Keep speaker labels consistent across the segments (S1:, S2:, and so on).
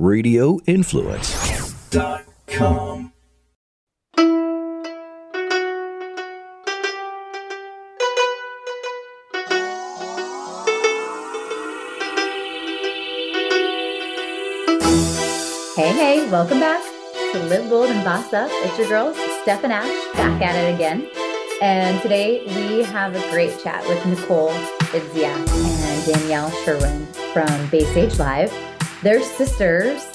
S1: radioinfluence.com.
S2: Hey, hey, welcome back to Live Bold and Boss Up. It's your girls, Steph and Ash, back at it again. And today we have a great chat with Nicole Idziak and Danielle Sherwin from Bay Stage Live. They're sisters.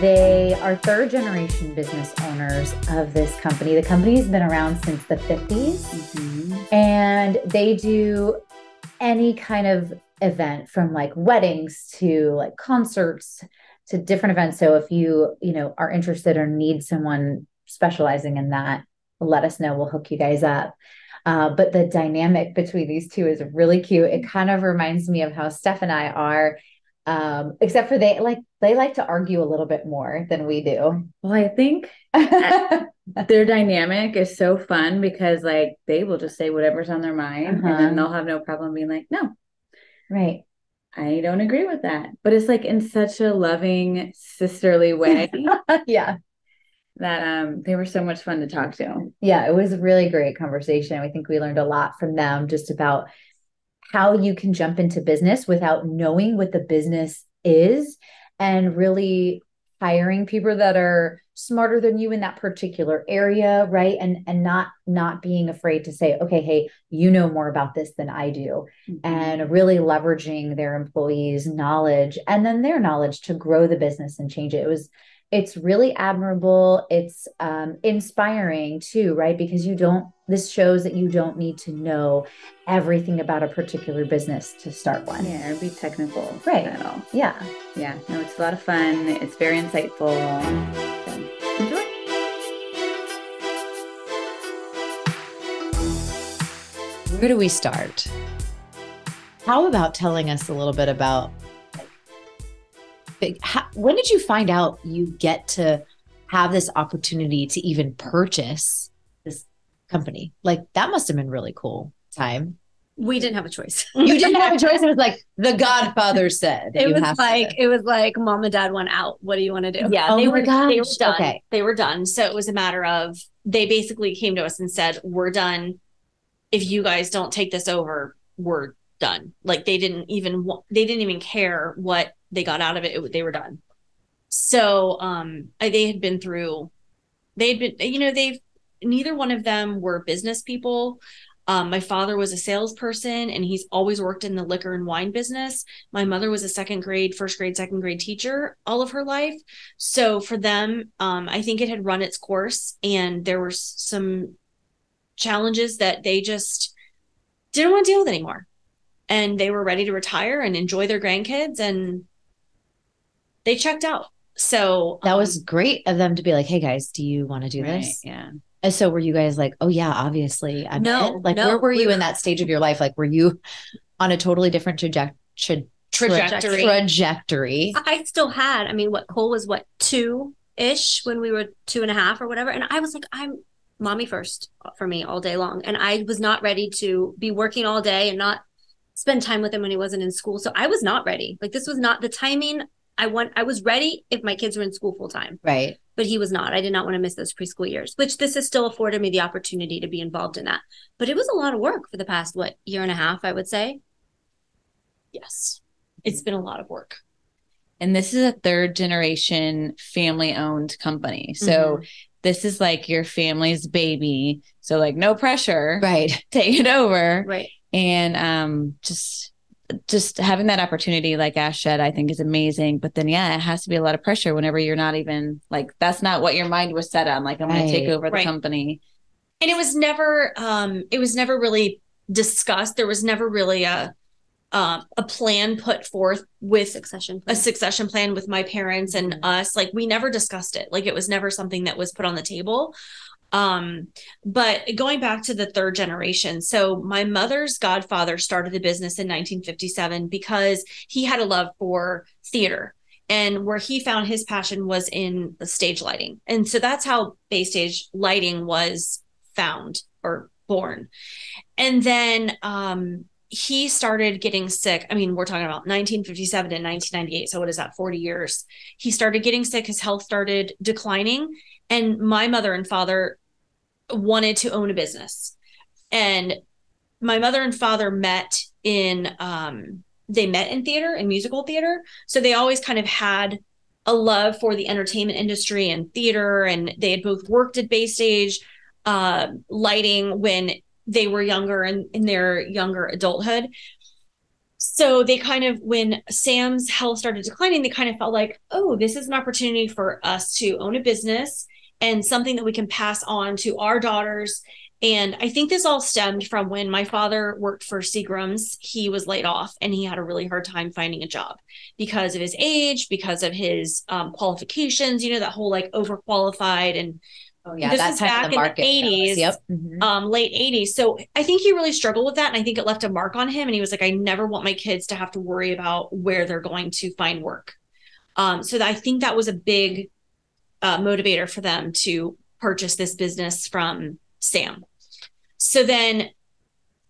S2: They are third generation business owners of this company. The company's been around since the 50s, mm-hmm. and they do any kind of event from like weddings to like concerts to different events. So if you, you know, are interested or need someone specializing in that, let us know. We'll hook you guys up. Uh, but the dynamic between these two is really cute. It kind of reminds me of how Steph and I are, um, except for they like they like to argue a little bit more than we do.
S3: Well, I think their dynamic is so fun because like they will just say whatever's on their mind, uh-huh. and then uh-huh. they'll have no problem being like, no,
S2: right.
S3: I don't agree with that. But it's like in such a loving, sisterly way.
S2: yeah.
S3: That um they were so much fun to talk to.
S2: Yeah, it was a really great conversation. I think we learned a lot from them just about how you can jump into business without knowing what the business is and really hiring people that are smarter than you in that particular area right? And and not not being afraid to say okay hey you know more about this than i do. Mm-hmm. and really leveraging their employees knowledge and then their knowledge to grow the business and change it. It was it's really admirable. It's um, inspiring too right? Because you don't this shows that you don't need to know everything about a particular business to start one.
S3: Yeah or be technical
S2: right.
S3: at all.
S2: Yeah.
S3: Yeah no it's a lot of fun. It's very insightful. So enjoy.
S4: Where do we start? How about telling us a little bit about how, when did you find out you get to have this opportunity to even purchase this company? Like that must have been really cool time.
S5: We didn't have a choice.
S4: you didn't have a choice. It was like the Godfather said.
S5: It was like to. it was like mom and dad went out. What do you want to do?
S4: Yeah, oh
S5: they were
S4: gosh.
S5: they were done.
S4: Okay.
S5: They were done. So it was a matter of they basically came to us and said, "We're done. If you guys don't take this over, we're done." Like they didn't even they didn't even care what they got out of it, it they were done. So um, they had been through, they had been, you know, they've neither one of them were business people. Um, my father was a salesperson and he's always worked in the liquor and wine business. My mother was a second grade, first grade, second grade teacher all of her life. So for them, um, I think it had run its course and there were some challenges that they just didn't want to deal with anymore. And they were ready to retire and enjoy their grandkids. And they checked out. So
S4: that um, was great of them to be like, "Hey guys, do you want to do right, this?"
S5: Yeah.
S4: And so were you guys like, "Oh yeah, obviously."
S5: I'm no,
S4: like
S5: no,
S4: where were you in that stage of your life? Like, were you on a totally different trajectory?
S5: trajectory.
S4: Trajectory.
S5: I still had. I mean, what Cole was what two ish when we were two and a half or whatever, and I was like, I'm mommy first for me all day long, and I was not ready to be working all day and not spend time with him when he wasn't in school. So I was not ready. Like this was not the timing I want I was ready if my kids were in school full time.
S4: Right.
S5: But he was not. I did not want to miss those preschool years, which this has still afforded me the opportunity to be involved in that. But it was a lot of work for the past what year and a half, I would say. Yes. It's been a lot of work.
S3: And this is a third generation family owned company. So mm-hmm. this is like your family's baby. So like no pressure.
S4: Right.
S3: Take it over.
S5: Right.
S3: And um just just having that opportunity, like Ash said, I think is amazing. But then, yeah, it has to be a lot of pressure whenever you're not even like, that's not what your mind was set on. Like, I'm right. going to take over the right. company.
S5: And it was never, um, it was never really discussed. There was never really a, uh, a plan put forth with
S2: succession
S5: plan. a succession plan with my parents and mm-hmm. us. Like, we never discussed it. Like, it was never something that was put on the table. Um, but going back to the third generation, so my mother's godfather started the business in 1957 because he had a love for theater and where he found his passion was in the stage lighting. And so that's how Bay Stage lighting was found or born. And then um he started getting sick. I mean, we're talking about 1957 and 1998. So what is that? 40 years. He started getting sick. His health started declining. And my mother and father wanted to own a business. And my mother and father met in um they met in theater and musical theater. So they always kind of had a love for the entertainment industry and theater. And they had both worked at Baystage uh, lighting when they were younger and in their younger adulthood. So they kind of, when Sam's health started declining, they kind of felt like, oh, this is an opportunity for us to own a business and something that we can pass on to our daughters. And I think this all stemmed from when my father worked for Seagram's. He was laid off and he had a really hard time finding a job because of his age, because of his um, qualifications, you know, that whole like overqualified and
S2: Oh yeah,
S5: this
S2: that's
S5: is back in the 80s.
S2: Yep. Mm-hmm.
S5: um, late 80s. So I think he really struggled with that. And I think it left a mark on him. And he was like, I never want my kids to have to worry about where they're going to find work. Um, so I think that was a big uh, motivator for them to purchase this business from Sam. So then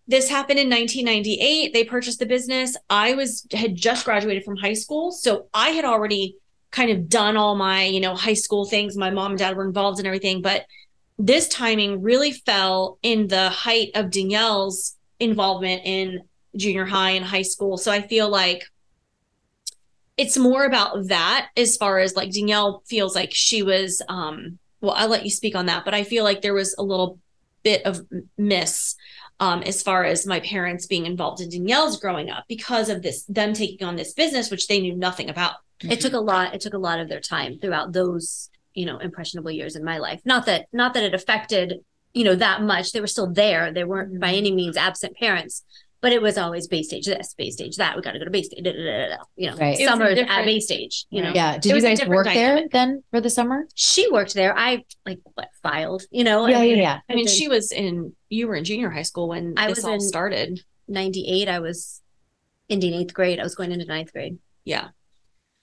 S5: this happened in 1998. They purchased the business. I was had just graduated from high school. So I had already kind of done all my, you know, high school things. My mom and dad were involved in everything, but this timing really fell in the height of Danielle's involvement in junior high and high school. So I feel like it's more about that as far as like Danielle feels like she was um well I'll let you speak on that, but I feel like there was a little bit of miss um, as far as my parents being involved in Danielle's growing up because of this, them taking on this business, which they knew nothing about.
S4: Mm-hmm. It took a lot. It took a lot of their time throughout those, you know, impressionable years in my life. Not that, not that it affected, you know, that much. They were still there. They weren't by any means absent parents, but it was always Baystage this, Baystage that. We got to go to Baystage. Da, da, da, you know,
S2: right.
S4: summers at Baystage. You know,
S2: yeah. Did you guys work dynamic. there then for the summer?
S4: She worked there. I like what filed. You know,
S2: yeah, I mean, yeah, yeah.
S5: I mean, she was in. You were in junior high school when I was all started.
S4: Ninety eight. I was in eighth grade. I was going into ninth grade.
S5: Yeah.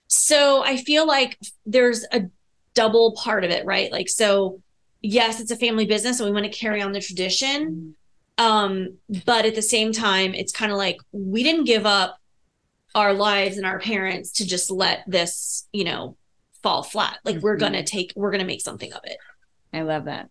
S5: So I feel like there's a double part of it, right? Like, so yes, it's a family business and we want to carry on the tradition. Um, but at the same time, it's kind of like we didn't give up our lives and our parents to just let this, you know, fall flat. Like we're gonna mm-hmm. take, we're gonna make something of it.
S3: I love that.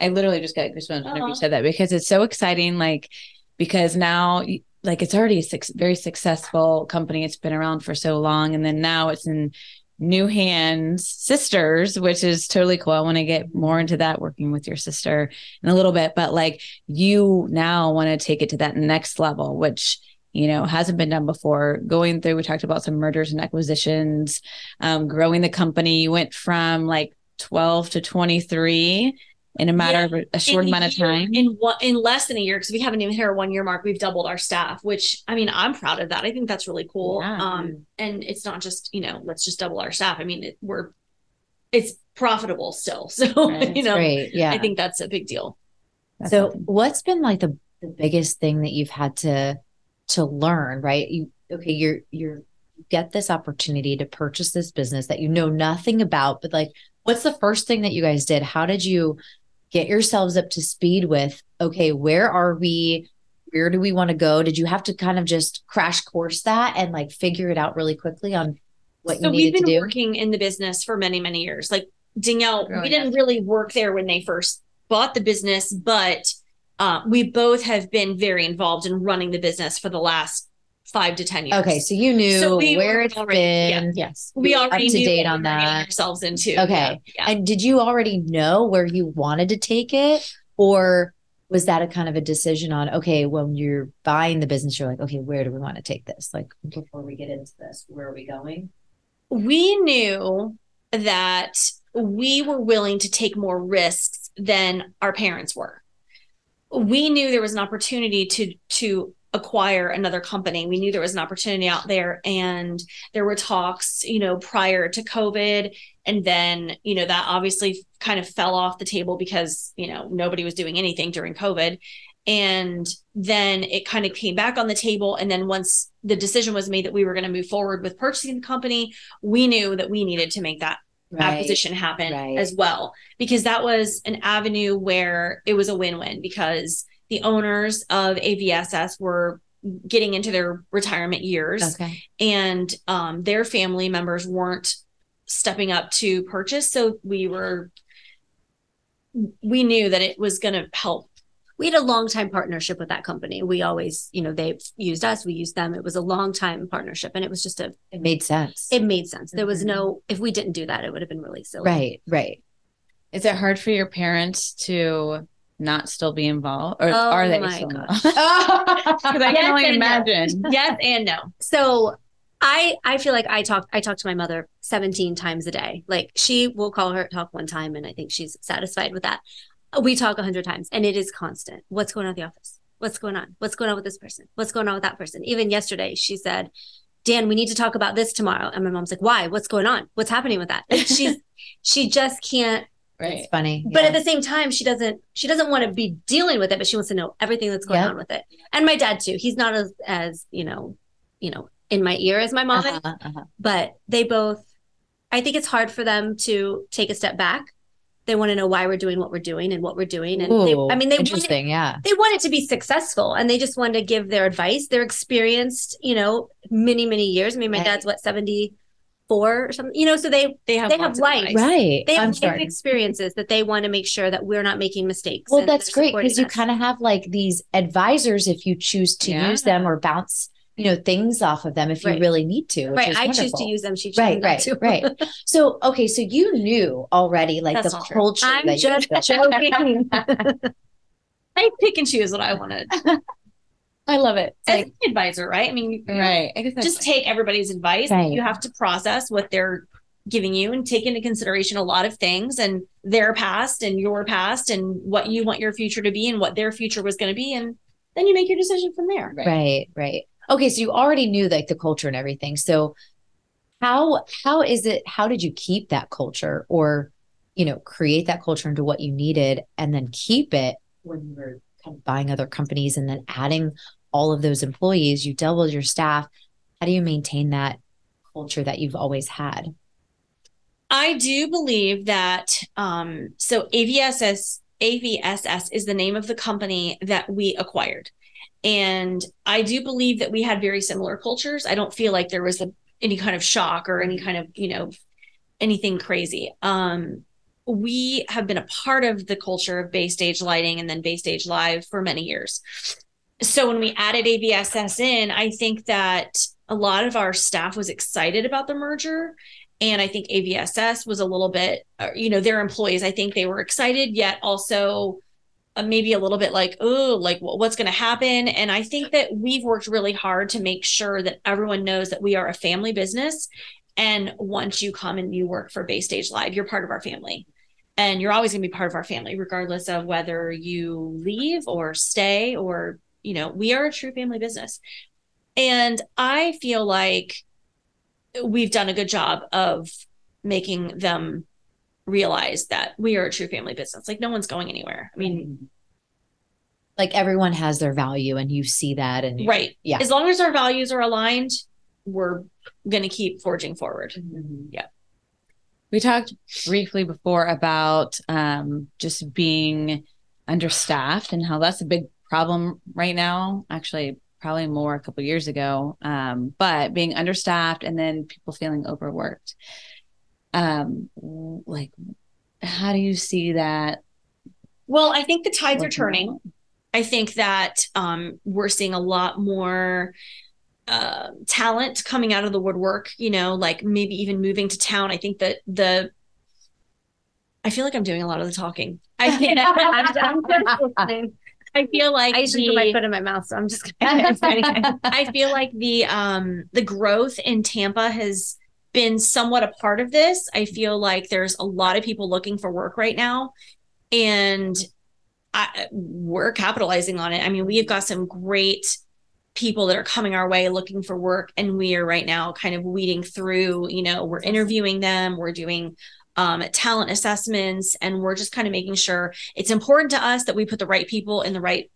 S3: I literally just got goosebumps whenever you said that because it's so exciting. Like, because now like it's already a very successful company. It's been around for so long. And then now it's in new hands, sisters, which is totally cool. I want to get more into that working with your sister in a little bit. But like you now want to take it to that next level, which you know hasn't been done before going through we talked about some mergers and acquisitions um, growing the company you went from like 12 to 23 in a matter yeah, of a short amount of time.
S5: in what in less than a year because we haven't even hit our one year mark we've doubled our staff which i mean i'm proud of that. I think that's really cool. Yeah. um and it's not just you know let's just double our staff. I mean it, we're it's profitable still. So right. you know
S2: Great. yeah.
S5: I think that's a big deal.
S2: That's so something. what's been like the, the biggest thing that you've had to to learn right? You okay you're you're get this opportunity to purchase this business that you know nothing about but like what's the first thing that you guys did? How did you get yourselves up to speed with okay where are we where do we want to go did you have to kind of just crash course that and like figure it out really quickly on what so you needed to do?
S5: we've
S2: been
S5: working in the business for many many years like danielle Growing we didn't up. really work there when they first bought the business but uh, we both have been very involved in running the business for the last five to ten years.
S2: Okay, so you knew so we where it's already, been.
S5: Yeah, yes, we already
S2: up to date on that.
S5: Ourselves into
S2: okay, yeah, yeah. and did you already know where you wanted to take it, or was that a kind of a decision on okay, when you're buying the business, you're like, okay, where do we want to take this? Like before we get into this, where are we going?
S5: We knew that we were willing to take more risks than our parents were. We knew there was an opportunity to to acquire another company. We knew there was an opportunity out there and there were talks, you know, prior to COVID. And then, you know, that obviously kind of fell off the table because, you know, nobody was doing anything during COVID. And then it kind of came back on the table. And then once the decision was made that we were going to move forward with purchasing the company, we knew that we needed to make that Right. acquisition happen right. as well because that was an avenue where it was a win-win because the owners of AVSS were getting into their retirement years
S2: Okay.
S5: and um, their family members weren't stepping up to purchase so we were we knew that it was going to help
S4: we had a long time partnership with that company. We always, you know, they used us, we used them. It was a long time partnership and it was just a,
S2: It made sense.
S4: it made sense. There was
S2: Mhm.
S4: no, if we didn't do that, it would have been really silly.
S2: right. Right.
S3: Is it hard for your parents to not still be involved, or
S4: Oh
S3: are they
S4: my
S3: still
S4: gosh.
S3: Because I
S4: Yes
S3: can only
S4: and no.
S3: imagine.
S5: yes and no
S4: So I, I feel like I talk, I talk to my mother 17 times a day. Like she will call her talk one time and I think she's satisfied with that. We talk a hundred times and it is constant. What's going on at the office? What's going on? What's going on with this person? What's going on with that person? Even yesterday, she said, Dan, we need to talk about this tomorrow. And my mom's like, why? What's going on? What's happening with that? Like she's, she just can't
S3: Right.
S2: It's funny.
S4: but
S2: yeah.
S4: at the same time she doesn't she doesn't want to be dealing with it but she wants to know everything that's going
S2: Yep.
S4: on with it and my dad too he's not as as you know you know in my ear as my mom
S2: Uh-huh, uh-huh.
S4: but they both i think it's hard for them to take a step back they want to know why we're doing what we're doing and what we're doing and they, i mean they want, it,
S2: interesting. Yeah.
S4: they want it to be successful and they just want to give their advice they're experienced you know many many years i mean my
S2: Right.
S4: dad's what 74 or something you know so they
S5: they have
S4: They have
S5: lots
S4: life.
S2: Right.
S4: they have
S2: I'm
S4: life
S2: sorry.
S4: experiences that they want to make sure that we're not making mistakes
S2: Well, that's great because you kind of have like these advisors if you choose to
S3: Yeah.
S2: use them or bounce, you know, things off of them if you really need to. Which
S4: right
S2: is
S4: i choose to use them she chooses
S2: Right, right,
S4: to.
S2: right. So, okay, so you knew already like
S5: That's
S2: the culture.
S4: i'm
S2: that you
S4: just
S2: built.
S4: joking
S5: i pick and choose what i want to
S3: I love it.
S5: as
S3: Like,
S5: an advisor right i mean
S3: right. I guess
S5: just take everybody's advice.
S2: Right.
S5: You have to process what they're giving you and take into consideration a lot of things and their past and your past and what you want your future to be and what their future was going to be. And then you make your decision from there.
S3: Right.
S2: Right, right. Okay, so you already knew like the culture and everything. So how how is it how did you keep that culture or you know, create that culture into what you needed and then keep it when you were kind of buying other companies and then adding all of those employees, you doubled your staff. How do you maintain that culture that you've always had?
S5: I do believe that um, so AVSS AVSS is the name of the company that we acquired. And I do believe that we had very similar cultures. I don't feel like there was a, any kind of shock or any kind of, you know, anything crazy. Um, we have been a part of the culture of Bay Stage Lighting and then Bay Stage Live for many years. So when we added AVSS in, I think that a lot of our staff was excited about the merger and I think AVSS was a little bit, uh, you know, their employees. I think they were excited, yet also uh, maybe a little bit like, oh, like what's going to happen. And I think that we've worked really hard to make sure that everyone knows that we are a family business. And once you come and you work for Bay Stage Live, you're part of our family. And you're always going to be part of our family, regardless of whether you leave or stay or, you know, we are a true family business. And I feel like we've done a good job of making them realize that we are a true family business. Like no one's going anywhere. I mean, mm-hmm.
S2: Like everyone has their value and you see that and
S5: right.
S2: Yeah.
S5: As long as our values are aligned, we're going to keep forging forward. Mm-hmm.
S3: We talked briefly before about um, just being understaffed and how that's a big problem right now. Actually, probably more a couple years ago. Um, but being understaffed and then people feeling overworked. Um, like, how do you see that?
S5: Well, I think the tides are turning.
S3: out?
S5: I think that um, we're seeing a lot more uh, talent coming out of the woodwork, you know, like maybe even moving to town. I think that the, I feel like I'm doing a lot of the talking. I,
S4: I'm, I'm just listening.
S5: I feel like
S4: I usually
S5: the-
S4: put my foot in my mouth, so I'm just gonna
S5: I feel like the um the growth in Tampa has been somewhat a part of this. I feel like there's a lot of people looking for work right now and I, we're capitalizing on it. I mean, we've got some great people that are coming our way looking for work and we are right now kind of weeding through, you know, we're interviewing them, we're doing um, talent assessments and we're just kind of making sure it's important to us that we put the right people in the right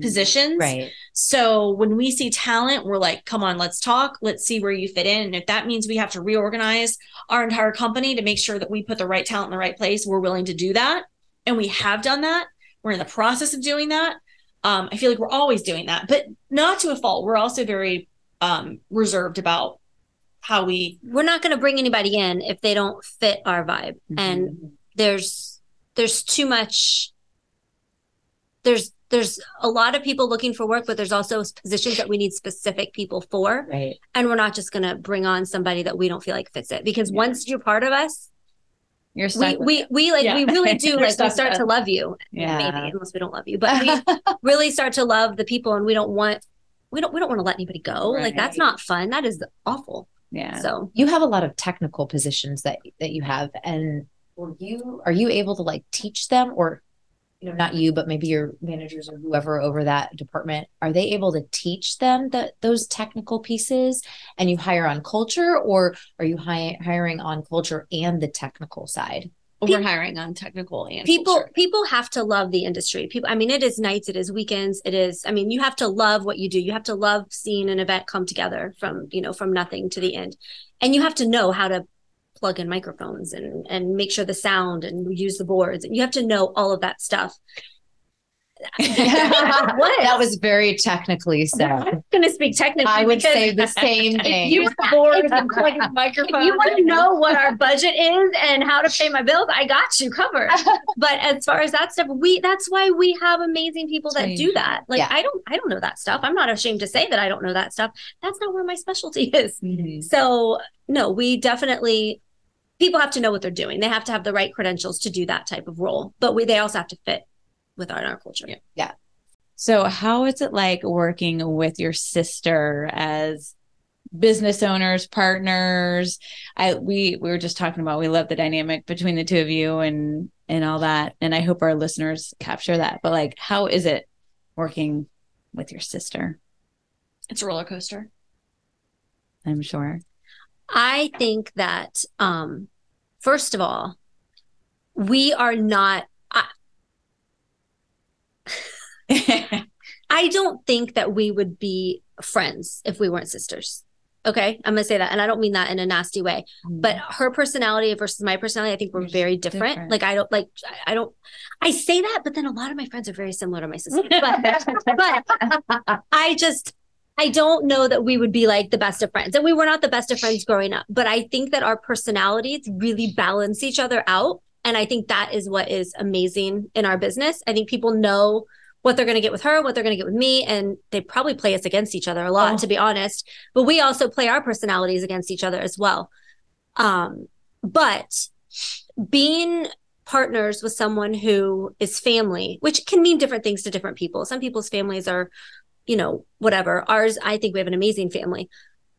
S5: positions.
S2: right.
S5: So when we see talent, we're like, come on, let's talk. Let's see where you fit in. And if that means we have to reorganize our entire company to make sure that we put the right talent in the right place, we're willing to do that. And we have done that. We're in the process of doing that. Um, I feel like we're always doing that, but not to a fault. We're also very um reserved about how we
S4: we're not going to bring anybody in if they don't fit our vibe
S3: Mhm.
S4: and there's there's too much there's there's a lot of people looking for work but there's also positions that we need specific people for
S2: right.
S4: and we're not just going to bring on somebody that we don't feel like fits it because once you're part of us
S3: You're
S4: we
S3: with
S4: we,
S3: it.
S4: we like
S5: Yeah.
S4: we really do like we start to love you
S3: yeah.
S4: maybe unless we don't love you but we really start to love the people and we don't want we don't we don't want to let anybody go like that's not fun that is awful
S3: Yeah.
S4: so
S2: you have a lot of technical positions that that you have and were you are you able to like teach them or you know not you but maybe your managers or whoever over that department are they able to teach them that those technical pieces and you hire on culture or are you hi- hiring on culture and the technical side?
S5: We're hiring on technical and
S4: people
S5: culture.
S4: people have to love the industry. People i mean it is nights it is weekends it is i mean you have to love what you do. You have to love seeing an event come together from you know from nothing to the end. And you have to know how to plug in microphones and and make sure the sound and use the boards and you have to know all of that stuff
S2: what that was very technically said
S4: i'm going to speak technically
S2: i would say the same thing
S4: you- use the
S5: boards and plugging
S4: if
S5: microphones.
S4: you want to know what our budget is and how to pay my bills, I got you covered. but as far as that stuff, we that's why we have amazing people that do that. Like
S2: Yeah.
S4: I don't I don't know that stuff. I'm not ashamed to say that I don't know that stuff. That's not where my specialty is.
S3: Mhm.
S4: So no, we definitely people have to know what they're doing. They have to have the right credentials to do that type of role. But we they also have to fit with our, our culture. Yeah.
S3: So, how is it like working with your sister as business owners, partners? I we we were just talking about we love the dynamic between the two of you and and all that, and I hope our listeners capture that. But like, how is it working with your sister?
S5: It's a roller coaster.
S3: I'm sure.
S4: I think that um first of all, we are not I I don't think that we would be friends if we weren't sisters. Okay. I'm going to say that. And I don't mean that in a nasty way, but her personality versus my personality, I think we're very different.
S3: different.
S4: Like, I don't like, I don't, I say that, but then a lot of my friends are very similar to my sister. But, but I just, I don't know that we would be like the best of friends. And we were not the best of friends growing up, but I think that our personalities really balance each other out. And I think that is what is amazing in our business. I think people know what they're going to get with her, what they're going to get with me. And they probably play us against each other a lot,
S5: Oh.
S4: to be honest. But we also play our personalities against each other as well. Um, but being partners with someone who is family, which can mean different things to different people. Some people's families are, you know, whatever. Ours, I think we have an amazing family.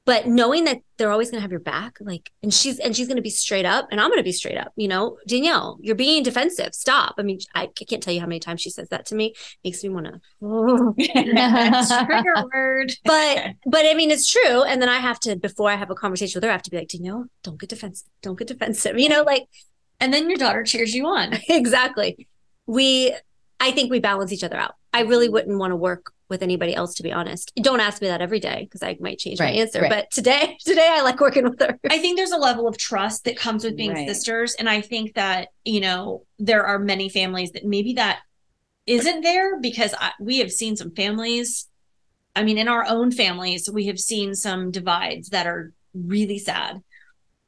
S4: But knowing that they're always going to have your back, like, and she's and she's going to be straight up, and I'm going to be straight up. You know, Danielle, you're being defensive. Stop. I mean, I can't tell you how many times she says that to me. Makes me want to
S5: Trigger word.
S4: but but I mean it's true. And then I have to before I have a conversation with her, I have to be like, Danielle, don't get defensive. Don't get defensive. You know, like
S5: And then your daughter cheers you on.
S4: exactly. We I think we balance each other out. I really mm-hmm. wouldn't want to work with anybody else to be honest. Don't ask me that every day because I might change
S2: Right,
S4: my answer.
S2: right.
S4: But today, today I like working with her.
S5: I think there's a level of trust that comes with being
S3: Right.
S5: sisters. And I think that, you know, there are many families that maybe that isn't there because I, we have seen some families. I mean, in our own families, we have seen some divides that are really sad.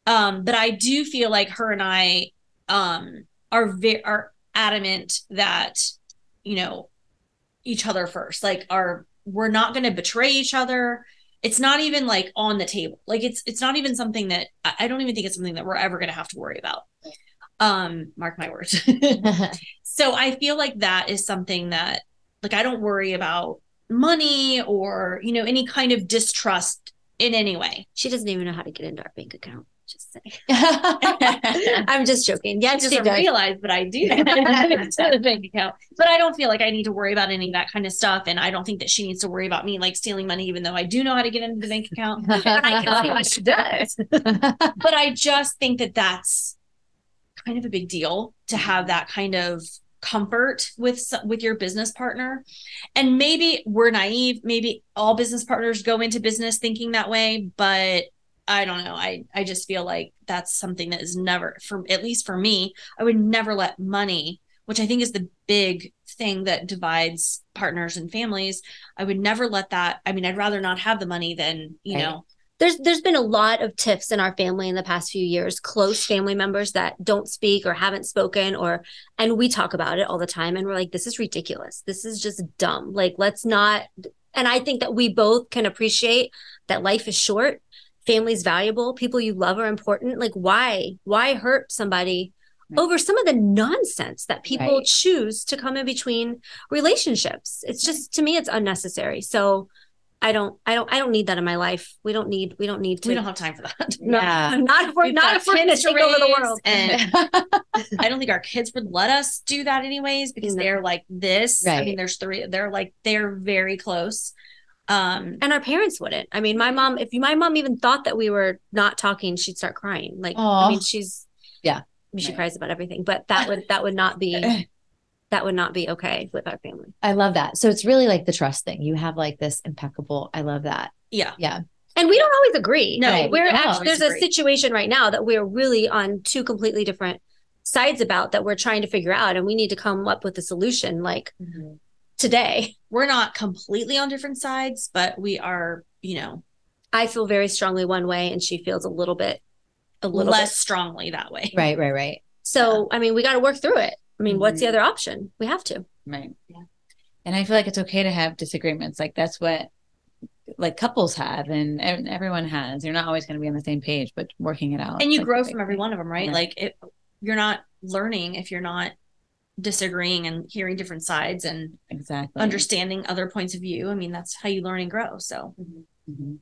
S5: Um, but I do feel like her and I um, are very are adamant that, you know, each other first. Like, are we're not going to betray each other it's not even like on the table like it's it's not even something that i I don't even think it's something that we're ever going to have to worry about um mark my words so i feel like that is something that like i don't worry about money or you know any kind of distrust in any way
S4: She doesn't even know how to get into our bank account. Just say. I'm just joking. Yeah,
S5: I just realize that I do the bank account, but I don't feel like I need to worry about any of that kind of stuff, and I don't think that she needs to worry about me like stealing money, even though I do know how to get into the bank account.
S4: I can see what she does.
S5: but I just think that that's kind of a big deal to have that kind of comfort with with your business partner. And maybe we're naive, maybe all business partners go into business thinking that way, but I don't know. I I just feel like that's something that is never for at least for me, I would never let money which I think is the big thing that divides partners and families. I would never let that. I mean, I'd rather not have the money than, you
S2: Right.
S5: know,
S4: there's there's been a lot of tiffs in our family in the past few years close family members that don't speak or haven't spoken or and we talk about it all the time and we're like this is ridiculous this is just dumb like let's not and i think that we both can appreciate that life is short family's valuable people you love are important like why why hurt somebody over some of the nonsense that people
S2: Right.
S4: choose to come in between relationships it's just to me it's unnecessary so I don't, I don't, I don't need that in my life. We don't need, we don't need to.
S5: we don't have time for that.
S4: No,
S2: Yeah.
S4: not if we're
S5: We've
S4: not
S5: got
S4: if we're gonna take over the world.
S5: And I don't think our kids would let us do that anyways because
S4: No.
S5: they're like this. I mean, there's three, they're like, they're very close. Um,
S4: And our parents wouldn't. I mean, my mom, if my mom even thought that we were not talking, she'd start crying. Like,
S2: Aw.
S4: I mean, she's
S2: Yeah.
S4: I mean, she
S3: Right.
S4: cries about everything, but that would that would not be that would not be okay with our family.
S2: I love that. So it's really like the trust thing. You have like this impeccable. I love that.
S5: yeah.
S2: Yeah.
S4: And we don't always agree.
S5: No,
S4: Like,
S5: we
S4: we're
S5: don't
S4: actually
S5: always
S4: there's a situation right now that we're really on two completely different sides about that we're trying to figure out, and we need to come up with a solution like today.
S5: We're not completely on different sides, but we are, you know,
S4: I feel very strongly one way, and she feels a little bit, a little
S5: less
S4: bit.
S5: strongly that way.
S2: Right. Right. Right.
S4: So, I mean, we got to work through it. I mean, what's the
S3: Mhm.
S4: other option? We have to.
S3: Right.
S5: Yeah.
S3: And I feel like it's okay to have disagreements. Like that's what like couples have and, and everyone has. You're not always going to be on the same page, but working it out.
S5: And you
S3: Like,
S5: grow
S3: I
S5: from every one of them, right?
S3: Yeah.
S5: Like it, you're not learning if you're not disagreeing and hearing different sides and
S3: Exactly.
S5: understanding other points of view. I mean, that's how you learn and grow. So
S3: Mhm.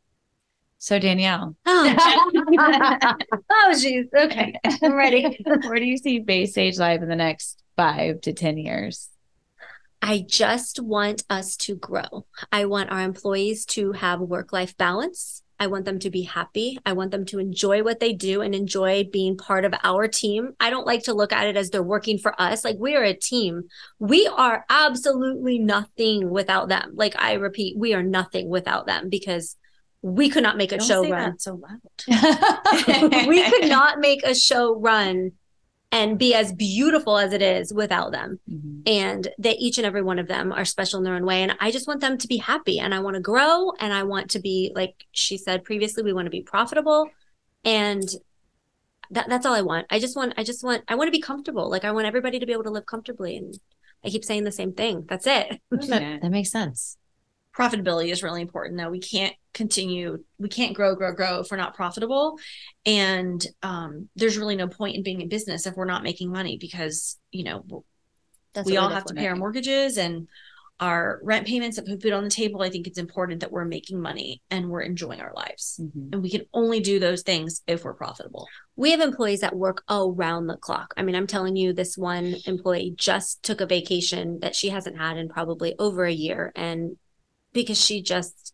S3: So Danielle,
S4: Oh, geez. Okay. I'm ready.
S3: where do you see Bay Stage Live in the next five to ten years?
S4: I just want us to grow. I want our employees to have work life balance. I want them to be happy. I want them to enjoy what they do and enjoy being part of our team. I don't like to look at it as they're working for us. Like we are a team. We are absolutely nothing without them. Like I repeat, we are nothing without them because we could not make a
S5: don't
S4: show run.
S5: so loud.
S4: we could not make a show run and be as beautiful as it is without them.
S3: Mhm.
S4: and they each and every one of them are special in their own way. And i just want them to be happy and i want to grow and i want to be like she said previously we want to be profitable. And that, that's all i want. I just want i just want i want to be comfortable. Like i want everybody to be able to live comfortably. And i keep saying the same thing. That's it.
S3: Yeah.
S2: That makes sense.
S5: Profitability is really important though we can't continue we can't grow grow grow if we're not profitable and um there's really no point in being in business if we're not making money because you know
S4: that's
S5: we all have to pay our mortgages and our rent payments that put food on the table i think it's important that we're making money and we're enjoying our lives
S3: Mhm.
S5: and we can only do those things if we're profitable
S4: we have employees that work around the clock. I mean, I'm telling you, this one employee just took a vacation that she hasn't had in probably over a year. And because she just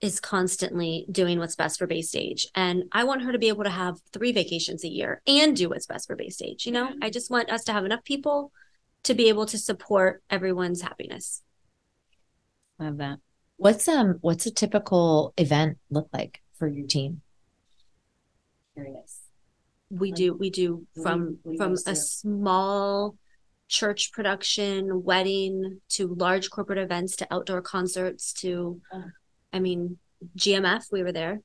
S4: is constantly doing what's best for Bay Stage. And I want her to be able to have three vacations a year and do what's best for Bay Stage. You know, I just want us to have enough people to be able to support everyone's happiness.
S3: Love that.
S2: What's um what's a typical event look like for your team?
S6: Curious.
S4: we
S6: Like,
S4: do we do from
S6: you- what do you
S4: from a
S6: do?
S4: small church production wedding to large corporate events to outdoor concerts to i mean gmf we were there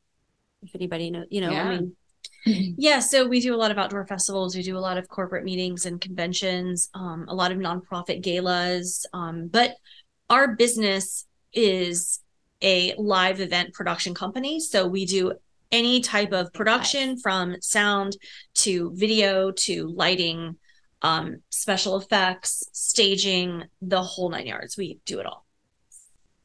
S4: if anybody know you know
S3: Yeah.
S4: i mean
S5: Yeah, so we do a lot of outdoor festivals. We do a lot of corporate meetings and conventions, um, a lot of nonprofit galas. Um, but our business is a live event production company. So we do any type of production from sound to video to lighting, um, special effects, staging, the whole nine yards. We do it all.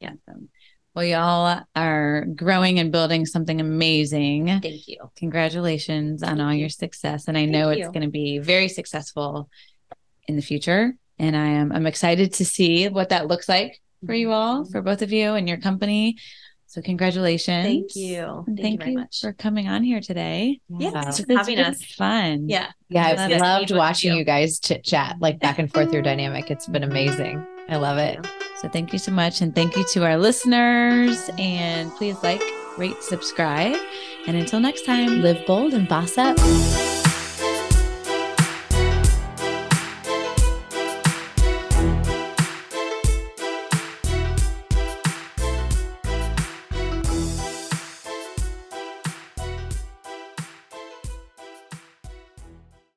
S5: Yeah.
S3: Awesome. Well, y'all are growing and building something amazing.
S4: thank you
S3: Congratulations on all
S4: you.
S3: your success. And I know
S5: Thank
S3: it's going to be very successful in the future. And I am I'm excited to see what that looks like for you all, for both of you and your company. So congratulations.
S5: Thank you. Thank,
S3: thank,
S5: you very much.
S3: for coming on here today.
S5: yeah,
S2: Wow.
S5: thanks for having us.
S3: Fun.
S5: Yeah.
S2: Yeah, I've
S3: it.
S2: loved watching
S5: you
S2: you guys chit chat like back and forth your dynamic. It's been amazing. I love it.
S3: So thank you so much. And thank you to our listeners. And please like, rate, subscribe. And until next time.
S2: Live bold and boss up.